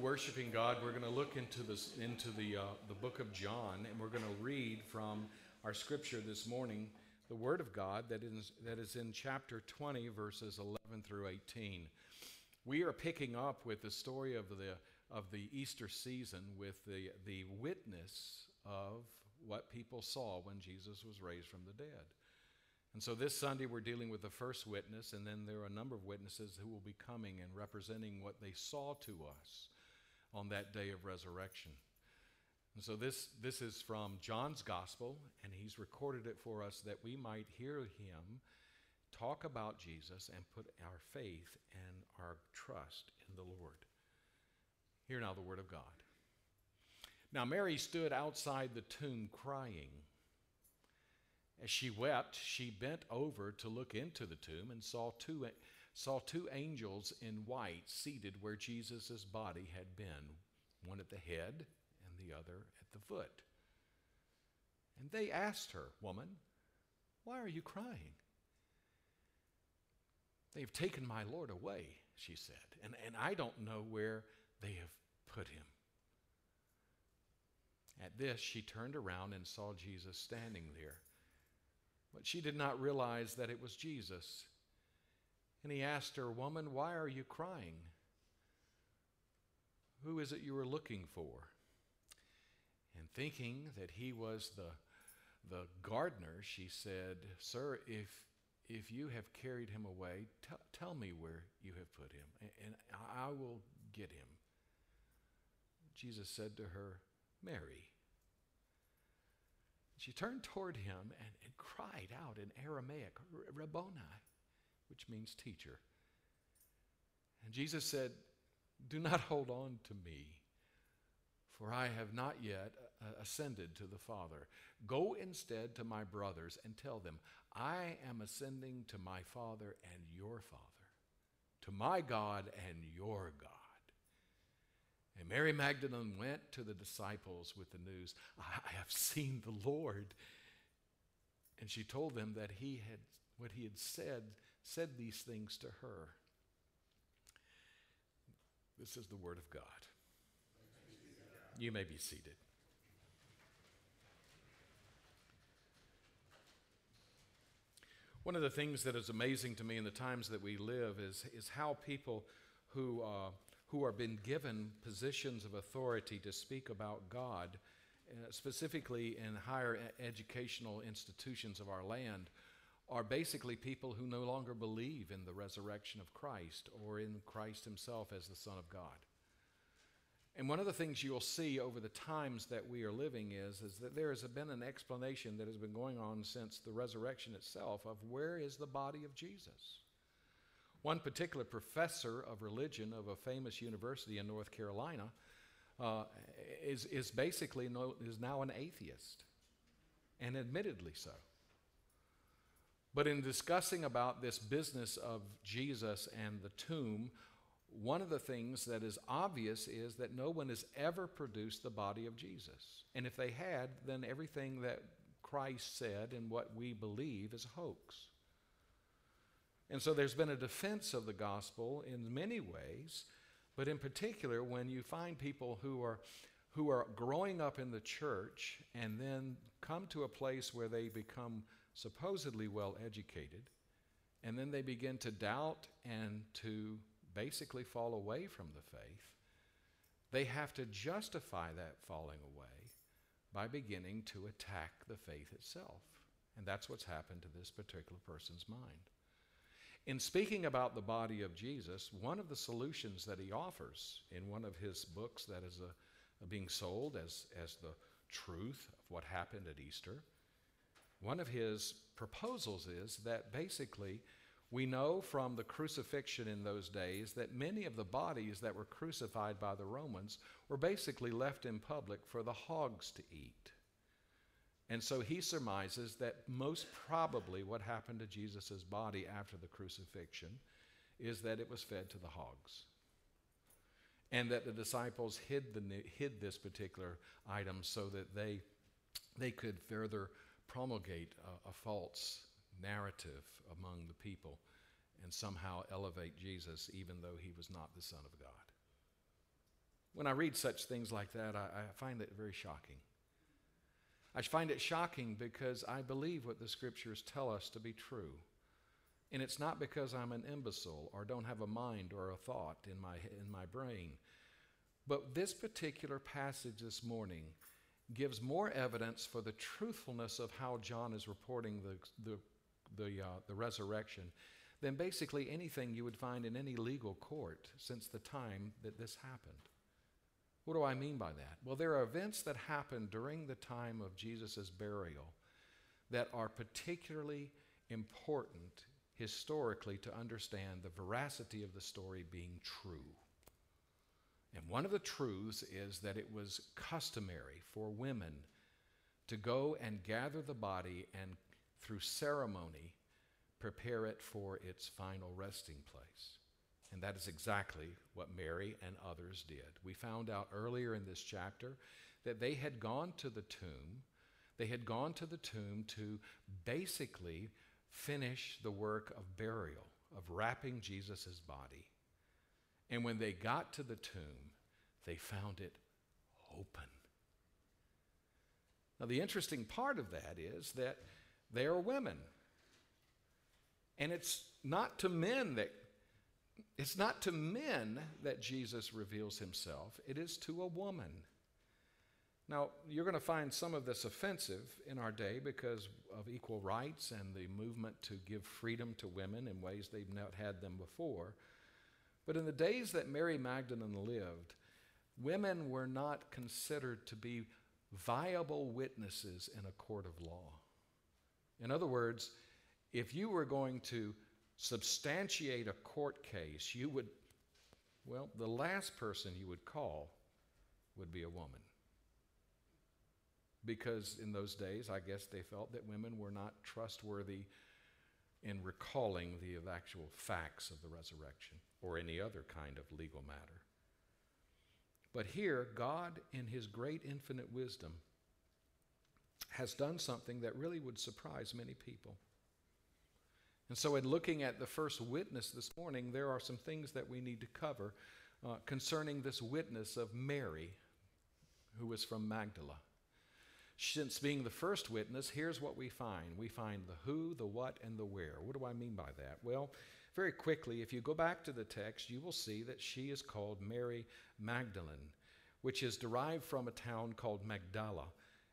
worshiping God, we're going to look into this into the uh, the book of John, and we're going to read from our scripture this morning, the Word of God that is that is in chapter 20, verses 11 through 18. We are picking up with the story of the of the Easter season with the the witness of what people saw when Jesus was raised from the dead. And so this Sunday we're dealing with the first witness, and then there are a number of witnesses who will be coming and representing what they saw to us on that day of resurrection. And so this, this is from John's gospel, and he's recorded it for us that we might hear him talk about Jesus and put our faith and our trust in the Lord. Hear now the word of God. Now Mary stood outside the tomb crying. As she wept, she bent over to look into the tomb and saw two, saw two angels in white seated where Jesus' body had been, one at the head and the other at the foot. And they asked her, Woman, why are you crying? They've taken my Lord away, she said, and, and I don't know where they have put him. At this, she turned around and saw Jesus standing there but she did not realize that it was Jesus. And he asked her, Woman, why are you crying? Who is it you are looking for? And thinking that he was the, the gardener, she said, Sir, if, if you have carried him away, t- tell me where you have put him, and I will get him. Jesus said to her, Mary. She turned toward him and, and cried out in Aramaic, Rabboni, which means teacher. And Jesus said, Do not hold on to me, for I have not yet uh, ascended to the Father. Go instead to my brothers and tell them, I am ascending to my Father and your Father, to my God and your God. And Mary Magdalene went to the disciples with the news I have seen the Lord. And she told them that he had, what he had said, said these things to her. This is the Word of God. You may be seated. One of the things that is amazing to me in the times that we live is, is how people who uh, who are been given positions of authority to speak about God, uh, specifically in higher educational institutions of our land, are basically people who no longer believe in the resurrection of Christ or in Christ Himself as the Son of God. And one of the things you'll see over the times that we are living is, is that there has been an explanation that has been going on since the resurrection itself of where is the body of Jesus? One particular professor of religion of a famous university in North Carolina uh, is, is basically no, is now an atheist, and admittedly so. But in discussing about this business of Jesus and the tomb, one of the things that is obvious is that no one has ever produced the body of Jesus. And if they had, then everything that Christ said and what we believe is a hoax. And so there's been a defense of the gospel in many ways, but in particular, when you find people who are, who are growing up in the church and then come to a place where they become supposedly well educated, and then they begin to doubt and to basically fall away from the faith, they have to justify that falling away by beginning to attack the faith itself. And that's what's happened to this particular person's mind. In speaking about the body of Jesus, one of the solutions that he offers in one of his books that is a, a being sold as, as the truth of what happened at Easter, one of his proposals is that basically we know from the crucifixion in those days that many of the bodies that were crucified by the Romans were basically left in public for the hogs to eat. And so he surmises that most probably what happened to Jesus' body after the crucifixion is that it was fed to the hogs. And that the disciples hid, the, hid this particular item so that they, they could further promulgate a, a false narrative among the people and somehow elevate Jesus even though he was not the Son of God. When I read such things like that, I, I find it very shocking. I find it shocking because I believe what the scriptures tell us to be true. And it's not because I'm an imbecile or don't have a mind or a thought in my, in my brain. But this particular passage this morning gives more evidence for the truthfulness of how John is reporting the, the, the, uh, the resurrection than basically anything you would find in any legal court since the time that this happened. What do I mean by that? Well, there are events that happened during the time of Jesus' burial that are particularly important historically to understand the veracity of the story being true. And one of the truths is that it was customary for women to go and gather the body and, through ceremony, prepare it for its final resting place. And that is exactly what Mary and others did. We found out earlier in this chapter that they had gone to the tomb. They had gone to the tomb to basically finish the work of burial, of wrapping Jesus' body. And when they got to the tomb, they found it open. Now, the interesting part of that is that they are women. And it's not to men that it's not to men that Jesus reveals himself, it is to a woman. Now, you're going to find some of this offensive in our day because of equal rights and the movement to give freedom to women in ways they've not had them before. But in the days that Mary Magdalene lived, women were not considered to be viable witnesses in a court of law. In other words, if you were going to substantiate a court case, you would, well, the last person you would call would be a woman. Because in those days, I guess they felt that women were not trustworthy in recalling the actual facts of the resurrection or any other kind of legal matter. But here, God, in His great infinite wisdom, has done something that really would surprise many people. And so, in looking at the first witness this morning, there are some things that we need to cover uh, concerning this witness of Mary, who was from Magdala. Since being the first witness, here's what we find we find the who, the what, and the where. What do I mean by that? Well, very quickly, if you go back to the text, you will see that she is called Mary Magdalene, which is derived from a town called Magdala.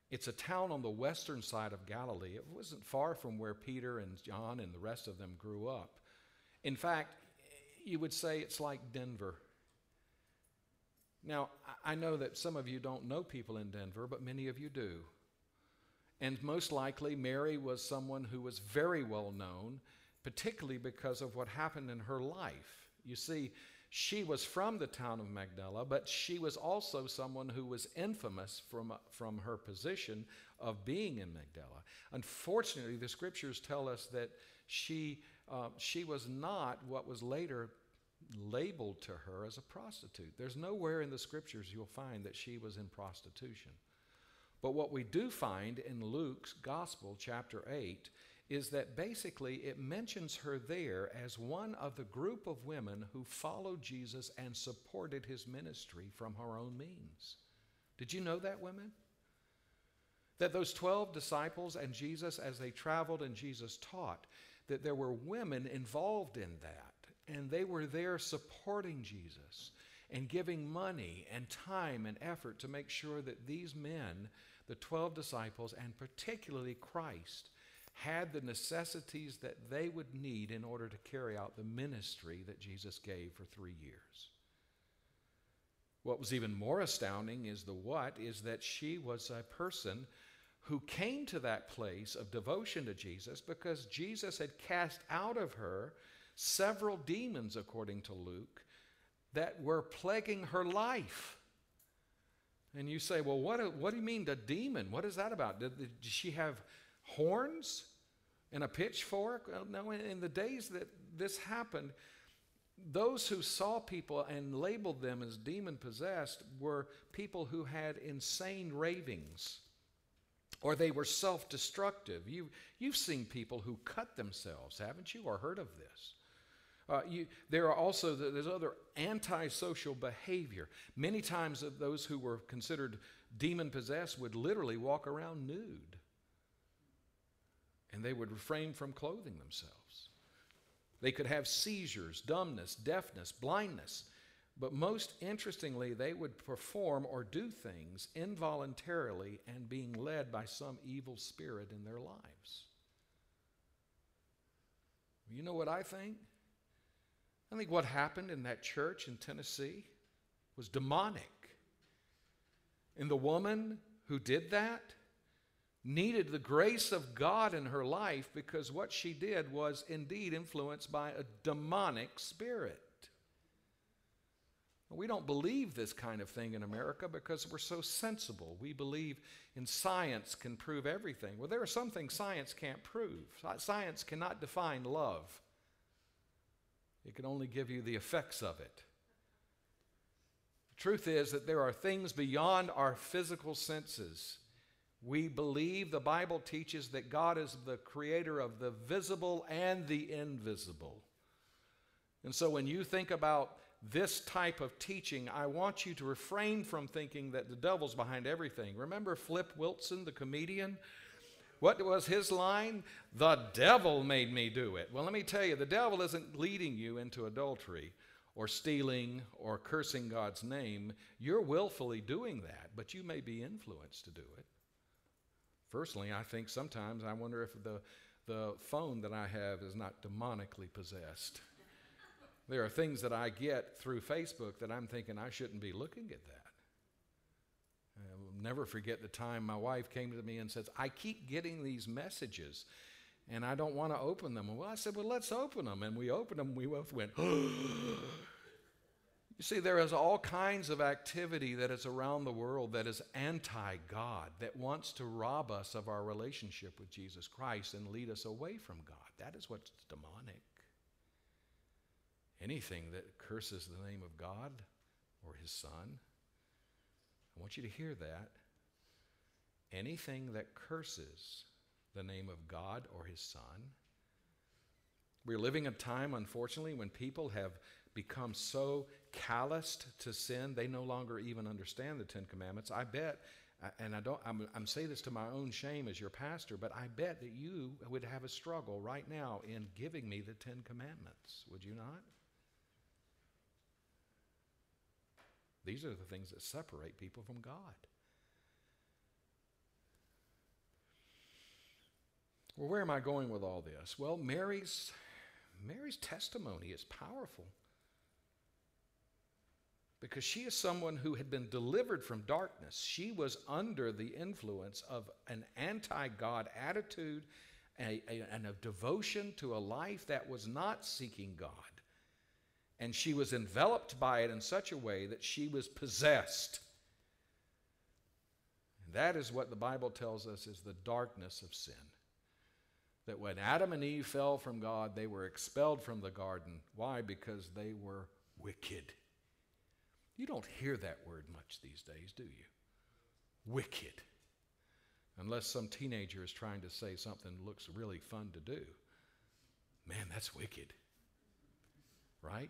It's a town on the western side of Galilee. It wasn't far from where Peter and John and the rest of them grew up. In fact, you would say it's like Denver. Now, I know that some of you don't know people in Denver, but many of you do. And most likely, Mary was someone who was very well known, particularly because of what happened in her life. You see, she was from the town of Magdala, but she was also someone who was infamous from, from her position of being in Magdala. Unfortunately, the scriptures tell us that she, uh, she was not what was later labeled to her as a prostitute. There's nowhere in the scriptures you'll find that she was in prostitution. But what we do find in Luke's Gospel, chapter 8, is that basically it mentions her there as one of the group of women who followed Jesus and supported his ministry from her own means. Did you know that, women? That those 12 disciples and Jesus, as they traveled and Jesus taught, that there were women involved in that, and they were there supporting Jesus and giving money and time and effort to make sure that these men, the 12 disciples, and particularly Christ, had the necessities that they would need in order to carry out the ministry that Jesus gave for three years. What was even more astounding is the what is that she was a person who came to that place of devotion to Jesus because Jesus had cast out of her several demons, according to Luke, that were plaguing her life. And you say, well, what, what do you mean, a demon? What is that about? Did, did she have horns and a pitchfork? Well, no, in the days that this happened, those who saw people and labeled them as demon possessed were people who had insane ravings or they were self destructive. You, you've seen people who cut themselves, haven't you, or heard of this? Uh, you, there are also there's other antisocial behavior. Many times, those who were considered demon possessed would literally walk around nude, and they would refrain from clothing themselves. They could have seizures, dumbness, deafness, blindness. But most interestingly, they would perform or do things involuntarily and being led by some evil spirit in their lives. You know what I think? I think what happened in that church in Tennessee was demonic. And the woman who did that needed the grace of God in her life because what she did was indeed influenced by a demonic spirit. We don't believe this kind of thing in America because we're so sensible. We believe in science can prove everything. Well, there are some things science can't prove. Science cannot define love, it can only give you the effects of it. The truth is that there are things beyond our physical senses. We believe the Bible teaches that God is the creator of the visible and the invisible. And so when you think about this type of teaching, I want you to refrain from thinking that the devil's behind everything. Remember Flip Wilson, the comedian? What was his line? The devil made me do it. Well, let me tell you, the devil isn't leading you into adultery or stealing or cursing God's name. You're willfully doing that, but you may be influenced to do it. Personally, I think sometimes I wonder if the, the phone that I have is not demonically possessed. There are things that I get through Facebook that I'm thinking I shouldn't be looking at that. I will never forget the time my wife came to me and says, I keep getting these messages and I don't want to open them. Well, I said, Well, let's open them. And we opened them. We both went, You see, there is all kinds of activity that is around the world that is anti God, that wants to rob us of our relationship with Jesus Christ and lead us away from God. That is what's demonic anything that curses the name of God or His Son. I want you to hear that. Anything that curses the name of God or His Son. We're living a time, unfortunately, when people have become so calloused to sin, they no longer even understand the Ten Commandments. I bet, and I don't, I'm, I'm saying this to my own shame as your pastor, but I bet that you would have a struggle right now in giving me the Ten Commandments. Would you not? These are the things that separate people from God. Well, where am I going with all this? Well, Mary's Mary's testimony is powerful. Because she is someone who had been delivered from darkness. She was under the influence of an anti God attitude a, a, and a devotion to a life that was not seeking God and she was enveloped by it in such a way that she was possessed. And that is what the Bible tells us is the darkness of sin. That when Adam and Eve fell from God, they were expelled from the garden. Why? Because they were wicked. You don't hear that word much these days, do you? Wicked. Unless some teenager is trying to say something that looks really fun to do. Man, that's wicked. Right?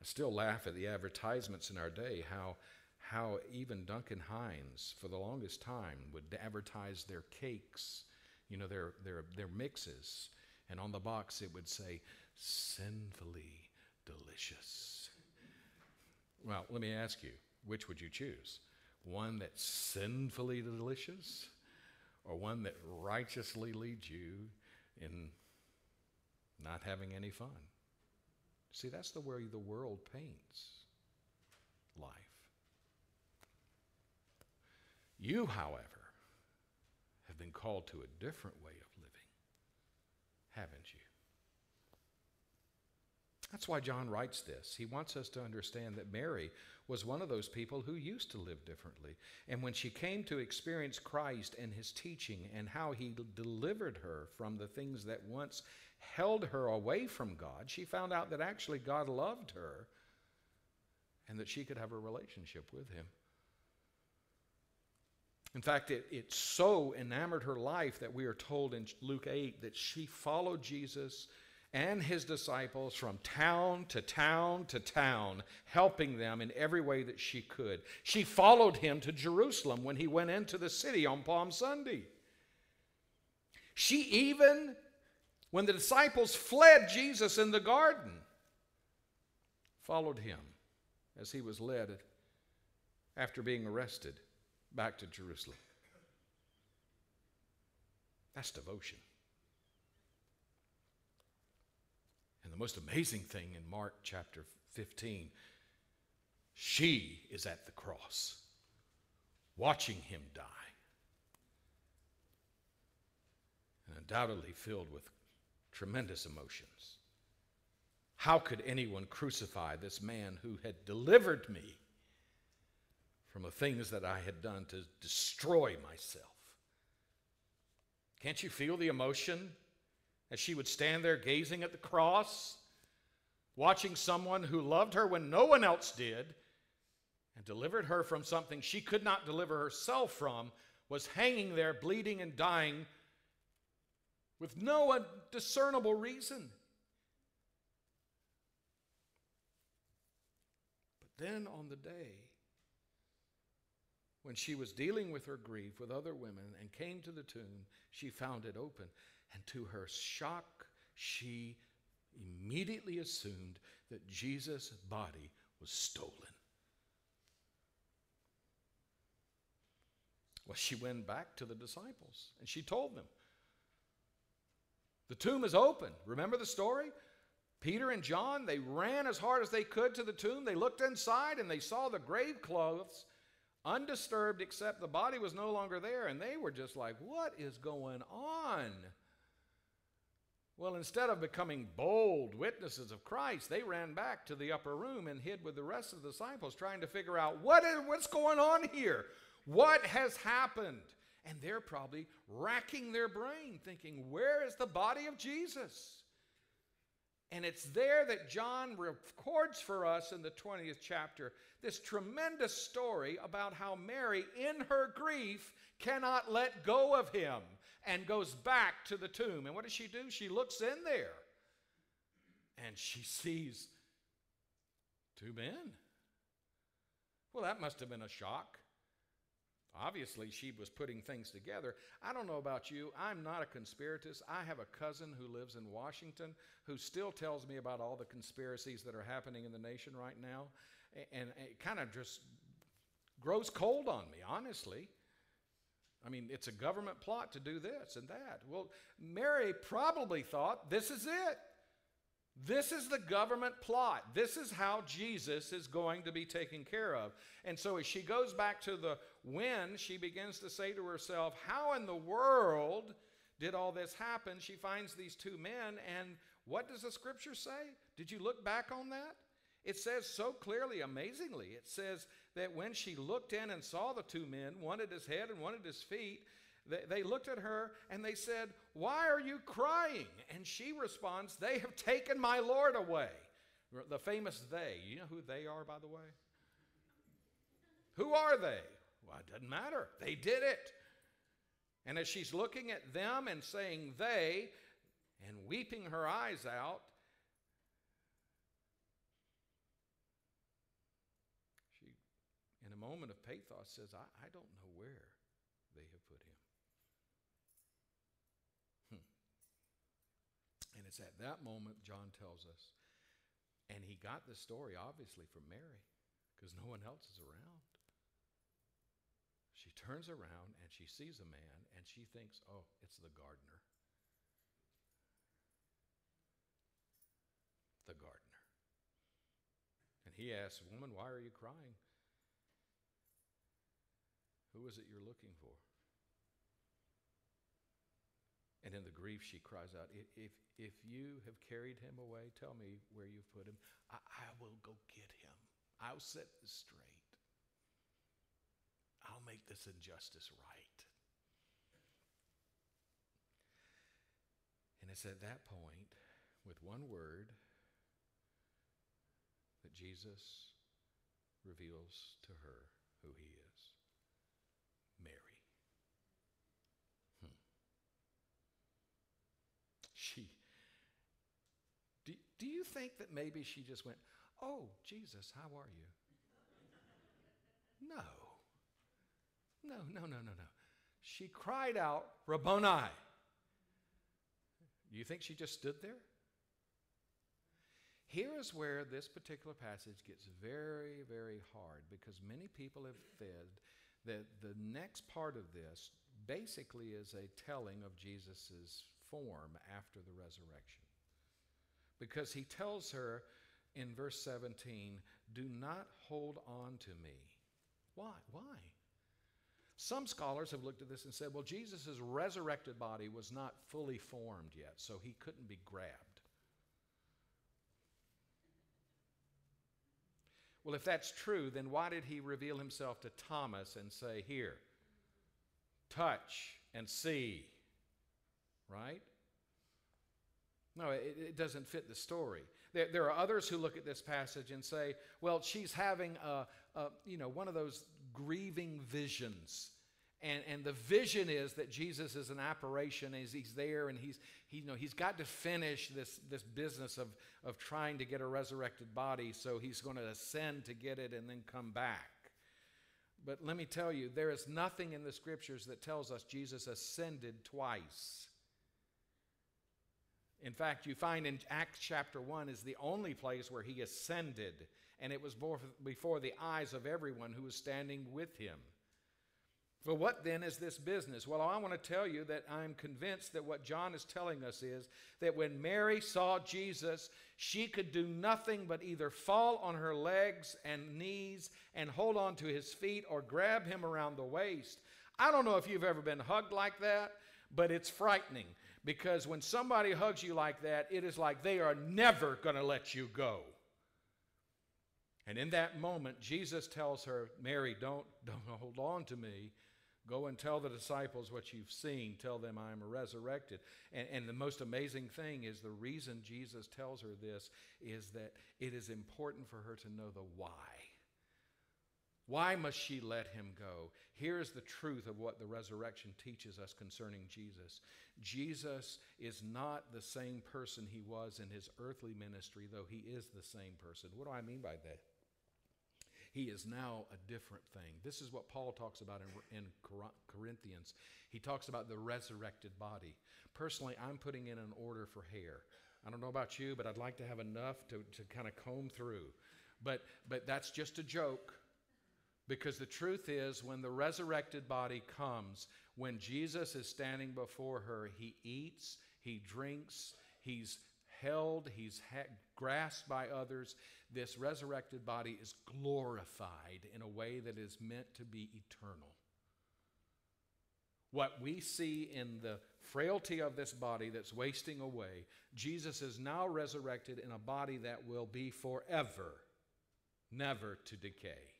I still laugh at the advertisements in our day, how, how even Duncan Hines, for the longest time, would advertise their cakes, you know, their, their, their mixes. And on the box it would say, sinfully delicious. Well, let me ask you, which would you choose? One that's sinfully delicious or one that righteously leads you in not having any fun? See, that's the way the world paints life. You, however, have been called to a different way of living, haven't you? That's why John writes this. He wants us to understand that Mary was one of those people who used to live differently. And when she came to experience Christ and his teaching and how he delivered her from the things that once held her away from God, she found out that actually God loved her and that she could have a relationship with him. In fact, it, it so enamored her life that we are told in Luke 8 that she followed Jesus and his disciples from town to town to town, helping them in every way that she could. She followed him to Jerusalem when he went into the city on Palm Sunday. She even, when the disciples fled Jesus in the garden, followed him as he was led after being arrested back to Jerusalem. That's devotion. And the most amazing thing in Mark chapter 15, she is at the cross, watching him die, and undoubtedly filled with tremendous emotions. How could anyone crucify this man who had delivered me from the things that I had done to destroy myself? Can't you feel the emotion as she would stand there gazing at the cross, watching someone who loved her when no one else did and delivered her from something she could not deliver herself from, was hanging there bleeding and dying with no uh, discernible reason. But then on the day when she was dealing with her grief with other women and came to the tomb, she found it open. And to her shock, she immediately assumed that Jesus' body was stolen. Well, she went back to the disciples and she told them. The tomb is open. Remember the story? Peter and John, they ran as hard as they could to the tomb. They looked inside and they saw the grave clothes undisturbed, except the body was no longer there. And they were just like, What is going on? Well, instead of becoming bold witnesses of Christ, they ran back to the upper room and hid with the rest of the disciples, trying to figure out what is, what's going on here? What has happened? And they're probably racking their brain, thinking, Where is the body of Jesus? And it's there that John records for us in the 20th chapter this tremendous story about how Mary, in her grief, cannot let go of him and goes back to the tomb. And what does she do? She looks in there and she sees two men. Well, that must have been a shock. Obviously, she was putting things together. I don't know about you. I'm not a conspiratist. I have a cousin who lives in Washington who still tells me about all the conspiracies that are happening in the nation right now. And it kind of just grows cold on me, honestly. I mean, it's a government plot to do this and that. Well, Mary probably thought this is it. This is the government plot. This is how Jesus is going to be taken care of. And so as she goes back to the when, she begins to say to herself, How in the world did all this happen? She finds these two men, and what does the scripture say? Did you look back on that? It says so clearly, amazingly, it says that when she looked in and saw the two men, one at his head and one at his feet, they, they looked at her and they said, Why are you crying? And she responds, They have taken my Lord away. The famous they. You know who they are, by the way? Who are they? Well, it doesn't matter. They did it. And as she's looking at them and saying they and weeping her eyes out, moment of pathos says, I, I don't know where they have put him. Hmm. And it's at that moment, John tells us, and he got the story obviously from Mary because no one else is around. She turns around and she sees a man and she thinks, oh, it's the gardener. The gardener. And he asks, Woman, why are you crying? Is it you're looking for? And in the grief, she cries out, If, if you have carried him away, tell me where you've put him. I, I will go get him. I'll set this straight. I'll make this injustice right. And it's at that point, with one word, that Jesus reveals to her who he is. she think that maybe she just went, Oh, Jesus, how are you? No. No, no, no, no, no. She cried out, Rabboni. You think she just stood there? Here is where this particular passage gets very, very hard because many people have said that the next part of this basically is a telling of Jesus' form after the resurrection. Because he tells her in verse 17, Do not hold on to me. Why? Why? Some scholars have looked at this and said, well, Jesus' resurrected body was not fully formed yet, so he couldn't be grabbed. Well, if that's true, then why did he reveal himself to Thomas and say, Here, touch and see? Right? No, it, it, doesn't fit the story. There, there, are others who look at this passage and say, well, she's having a, a, you know, one of those grieving visions. And, and the vision is that Jesus is an apparition as he's there and he's, he, you know, he's got to finish this, this business of, of trying to get a resurrected body, so he's going to ascend to get it and then come back. But let me tell you, there is nothing in the scriptures that tells us Jesus ascended twice. In fact, you find in Acts chapter 1 is the only place where he ascended, and it was before the eyes of everyone who was standing with him. But what then is this business? Well, I want to tell you that I'm convinced that what John is telling us is that when Mary saw Jesus, she could do nothing but either fall on her legs and knees and hold on to his feet or grab him around the waist. I don't know if you've ever been hugged like that, but it's frightening because when somebody hugs you like that, it is like they are never going to let you go. And in that moment, Jesus tells her, Mary, don't, don't hold on to me. Go and tell the disciples what you've seen. Tell them I am resurrected. And, and, the most amazing thing is the reason Jesus tells her this is that it is important for her to know the why. Why must she let him go? Here's the truth of what the resurrection teaches us concerning Jesus. Jesus is not the same person he was in his earthly ministry, though he is the same person. What do I mean by that? He is now a different thing. This is what Paul talks about in, in Corinthians. He talks about the resurrected body. Personally, I'm putting in an order for hair. I don't know about you, but I'd like to have enough to, to kind of comb through. But, but that's just a joke. Because the truth is, when the resurrected body comes, when Jesus is standing before her, he eats, he drinks, he's held, he's ha- grasped by others, this resurrected body is glorified in a way that is meant to be eternal. What we see in the frailty of this body that's wasting away, Jesus is now resurrected in a body that will be forever, never to decay.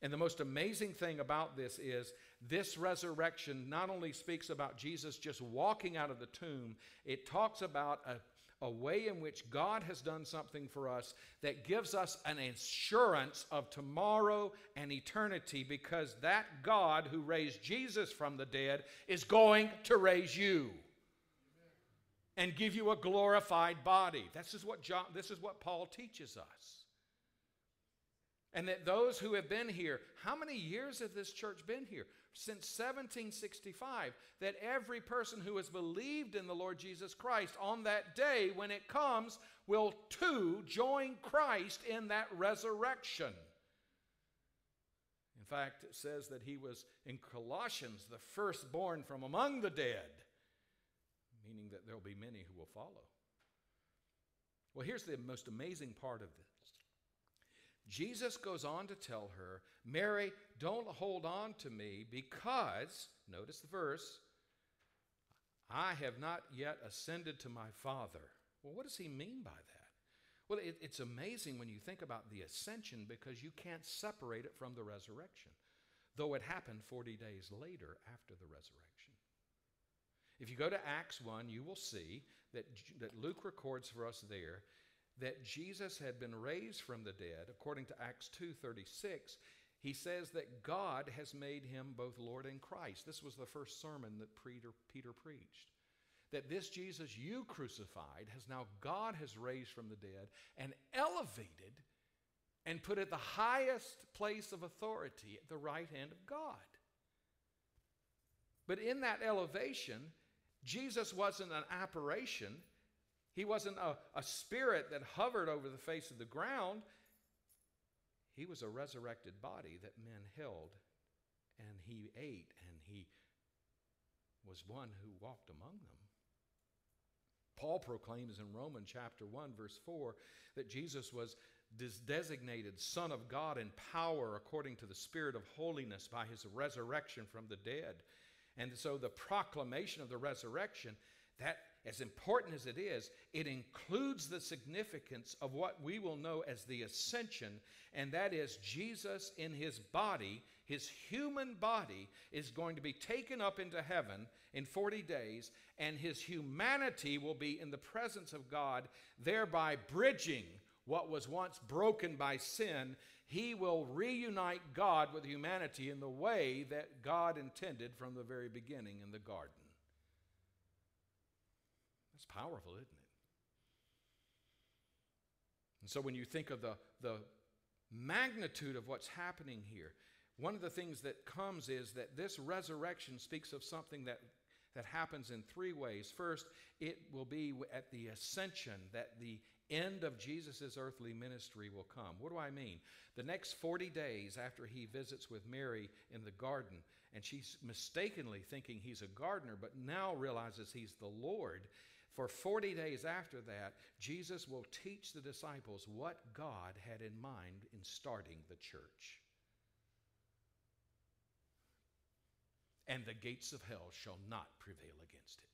And the most amazing thing about this is this resurrection not only speaks about Jesus just walking out of the tomb, it talks about a a way in which God has done something for us that gives us an assurance of tomorrow and eternity because that God who raised Jesus from the dead is going to raise you and give you a glorified body. This is what, John, this is what Paul teaches us. And that those who have been here, how many years has this church been here? since 1765 that every person who has believed in the Lord Jesus Christ on that day when it comes will too join Christ in that resurrection. In fact, it says that he was in Colossians the firstborn from among the dead, meaning that there'll be many who will follow. Well, here's the most amazing part of Jesus goes on to tell her, Mary, don't hold on to me because, notice the verse, I have not yet ascended to my Father. Well, what does he mean by that? Well, it, it's amazing when you think about the ascension because you can't separate it from the resurrection, though it happened 40 days later after the resurrection. If you go to Acts 1, you will see that, that Luke records for us there that Jesus had been raised from the dead, according to Acts 2:36, he says that God has made him both Lord and Christ. This was the first sermon that Peter, Peter preached. that this Jesus you crucified has now God has raised from the dead and elevated and put at the highest place of authority at the right hand of God. But in that elevation, Jesus wasn't an apparition. He wasn't a, a spirit that hovered over the face of the ground. He was a resurrected body that men held, and he ate, and he was one who walked among them. Paul proclaims in Romans chapter 1, verse 4, that Jesus was designated Son of God in power according to the Spirit of holiness by his resurrection from the dead. And so the proclamation of the resurrection, that as important as it is, it includes the significance of what we will know as the ascension, and that is Jesus in his body, his human body, is going to be taken up into heaven in 40 days, and his humanity will be in the presence of God, thereby bridging what was once broken by sin, he will reunite God with humanity in the way that God intended from the very beginning in the garden. Powerful, isn't it? And so when you think of the, the magnitude of what's happening here, one of the things that comes is that this resurrection speaks of something that, that happens in three ways. First, it will be at the ascension that the end of Jesus' earthly ministry will come. What do I mean? The next 40 days after he visits with Mary in the garden, and she's mistakenly thinking he's a gardener, but now realizes he's the Lord. For 40 days after that, Jesus will teach the disciples what God had in mind in starting the church. And the gates of hell shall not prevail against it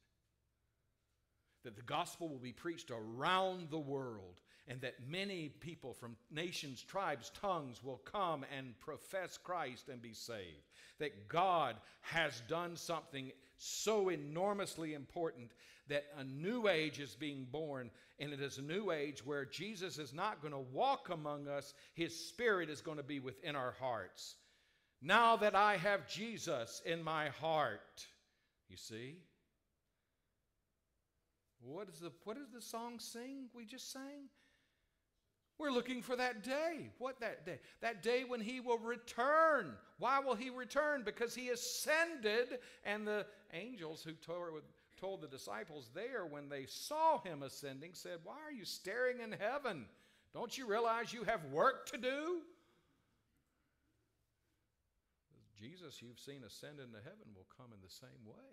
that the gospel will be preached around the world and that many people from nations, tribes, tongues will come and profess Christ and be saved. That God has done something so enormously important that a new age is being born, and it is a new age where Jesus is not going to walk among us, His Spirit is going to be within our hearts. Now that I have Jesus in my heart, you see? What, is the, what does the song sing we just sang? We're looking for that day. What that day? That day when he will return. Why will he return? Because he ascended, and the angels who told, told the disciples there when they saw him ascending said, Why are you staring in heaven? Don't you realize you have work to do? Jesus, you've seen ascend into heaven, will come in the same way.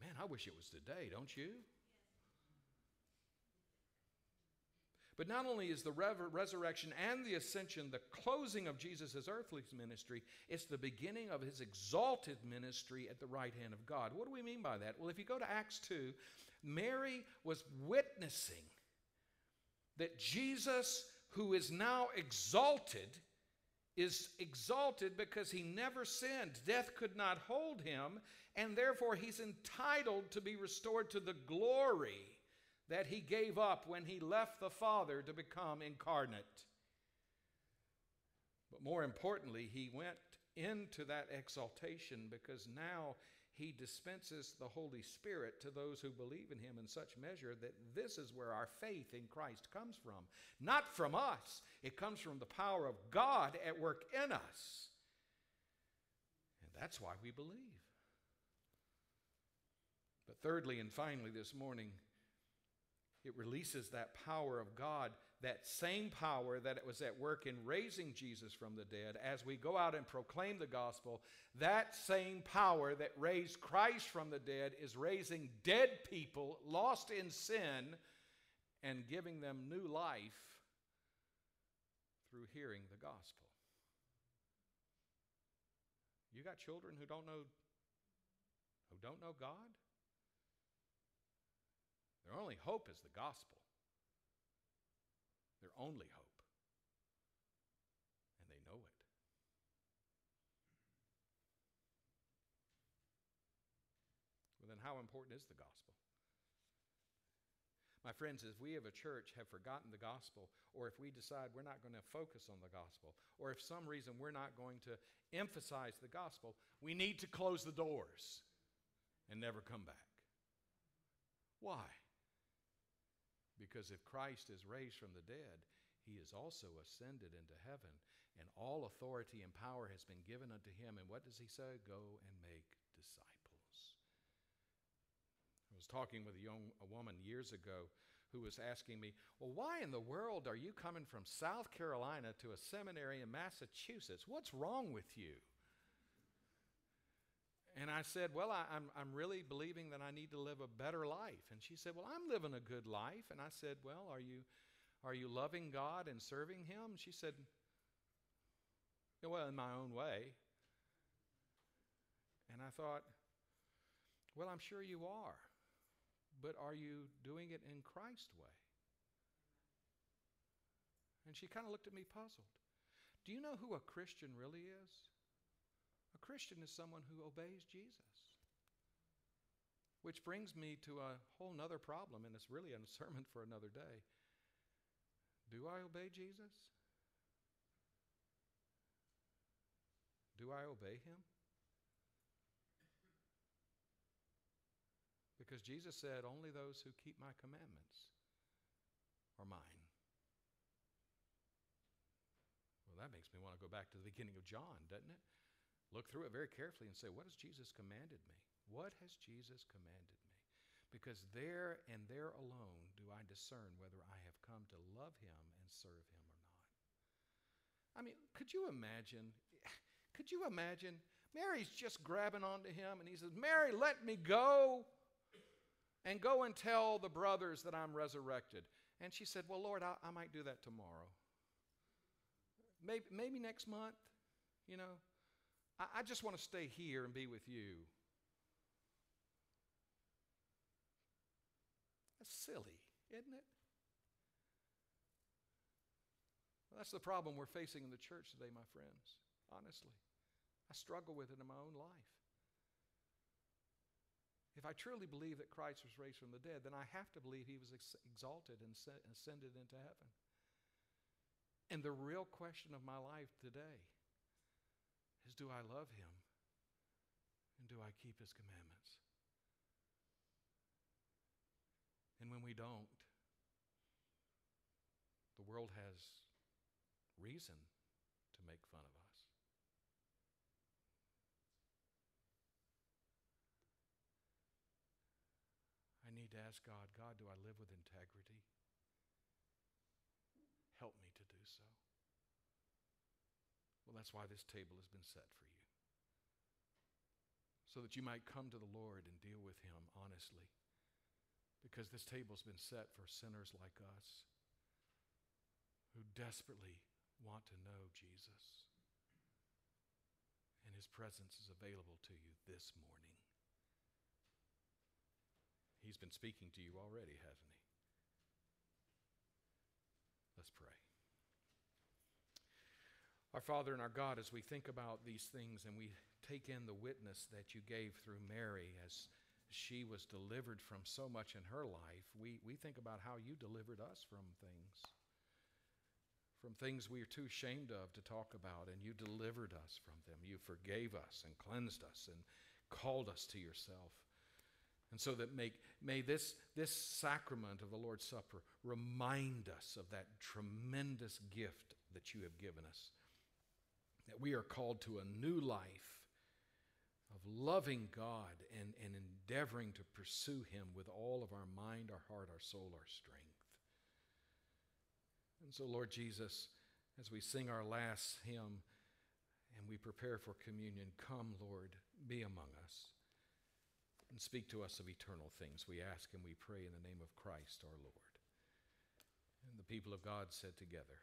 Man, I wish it was today, don't you? But not only is the resurrection and the ascension the closing of Jesus' earthly ministry, it's the beginning of his exalted ministry at the right hand of God. What do we mean by that? Well, if you go to Acts 2, Mary was witnessing that Jesus, who is now exalted, is exalted because he never sinned. Death could not hold him, and therefore he's entitled to be restored to the glory that he gave up when he left the Father to become incarnate. But more importantly, he went into that exaltation because now he dispenses the Holy Spirit to those who believe in him in such measure that this is where our faith in Christ comes from. Not from us, it comes from the power of God at work in us. And that's why we believe. But thirdly and finally, this morning, it releases that power of God, that same power that it was at work in raising Jesus from the dead. As we go out and proclaim the gospel, that same power that raised Christ from the dead is raising dead people lost in sin and giving them new life through hearing the gospel. You got children who don't know who don't know God? Their only hope is the gospel. Their only hope. And they know it. Well, then, how important is the gospel? My friends, if we of a church have forgotten the gospel, or if we decide we're not going to focus on the gospel, or if some reason we're not going to emphasize the gospel, we need to close the doors and never come back. Why? Because if Christ is raised from the dead, he is also ascended into heaven, and all authority and power has been given unto him. And what does he say? Go and make disciples. I was talking with a young a woman years ago who was asking me, Well, why in the world are you coming from South Carolina to a seminary in Massachusetts? What's wrong with you? And I said, Well, I, am I'm, I'm really believing that I need to live a better life. And she said, Well, I'm living a good life. And I said, Well, are you, are you loving God and serving Him? She said, Well, in my own way. And I thought, Well, I'm sure you are. But are you doing it in Christ's way? And she kind of looked at me puzzled. Do you know who a Christian really is? A Christian is someone who obeys Jesus. Which brings me to a whole nother problem, and it's really a sermon for another day. Do I obey Jesus? Do I obey him? Because Jesus said, Only those who keep my commandments are mine. Well, that makes me want to go back to the beginning of John, doesn't it? Look through it very carefully and say, What has Jesus commanded me? What has Jesus commanded me? Because there and there alone do I discern whether I have come to love him and serve him or not. I mean, could you imagine? Could you imagine? Mary's just grabbing onto him and he says, Mary, let me go and go and tell the brothers that I'm resurrected. And she said, Well, Lord, I, I might do that tomorrow. Maybe, maybe next month, you know. I, I just want to stay here and be with you. That's silly, isn't it? Well, that's the problem we're facing in the church today, my friends, honestly. I struggle with it in my own life. If I truly believe that Christ was raised from the dead, then I have to believe he was ex- exalted and ascended into heaven. And the real question of my life today is do I love him? And do I keep his commandments? And when we don't, the world has reason to make fun of us. I need to ask God, God, do I live with integrity? Help me to do so. Well, that's why this table has been set for you. So that you might come to the Lord and deal with Him honestly. Because this table's been set for sinners like us who desperately want to know Jesus. And His presence is available to you this morning. He's been speaking to you already, hasn't He? Let's pray. Our Father and our God, as we think about these things and we take in the witness that you gave through Mary as she was delivered from so much in her life, we, we think about how you delivered us from things, from things we are too ashamed of to talk about, and you delivered us from them. You forgave us and cleansed us and called us to yourself. And so that make, may this, this sacrament of the Lord's Supper remind us of that tremendous gift that you have given us that we are called to a new life of loving God and, and endeavoring to pursue Him with all of our mind, our heart, our soul, our strength. And so, Lord Jesus, as we sing our last hymn and we prepare for communion, come, Lord, be among us and speak to us of eternal things. We ask and we pray in the name of Christ our Lord. And the people of God said together,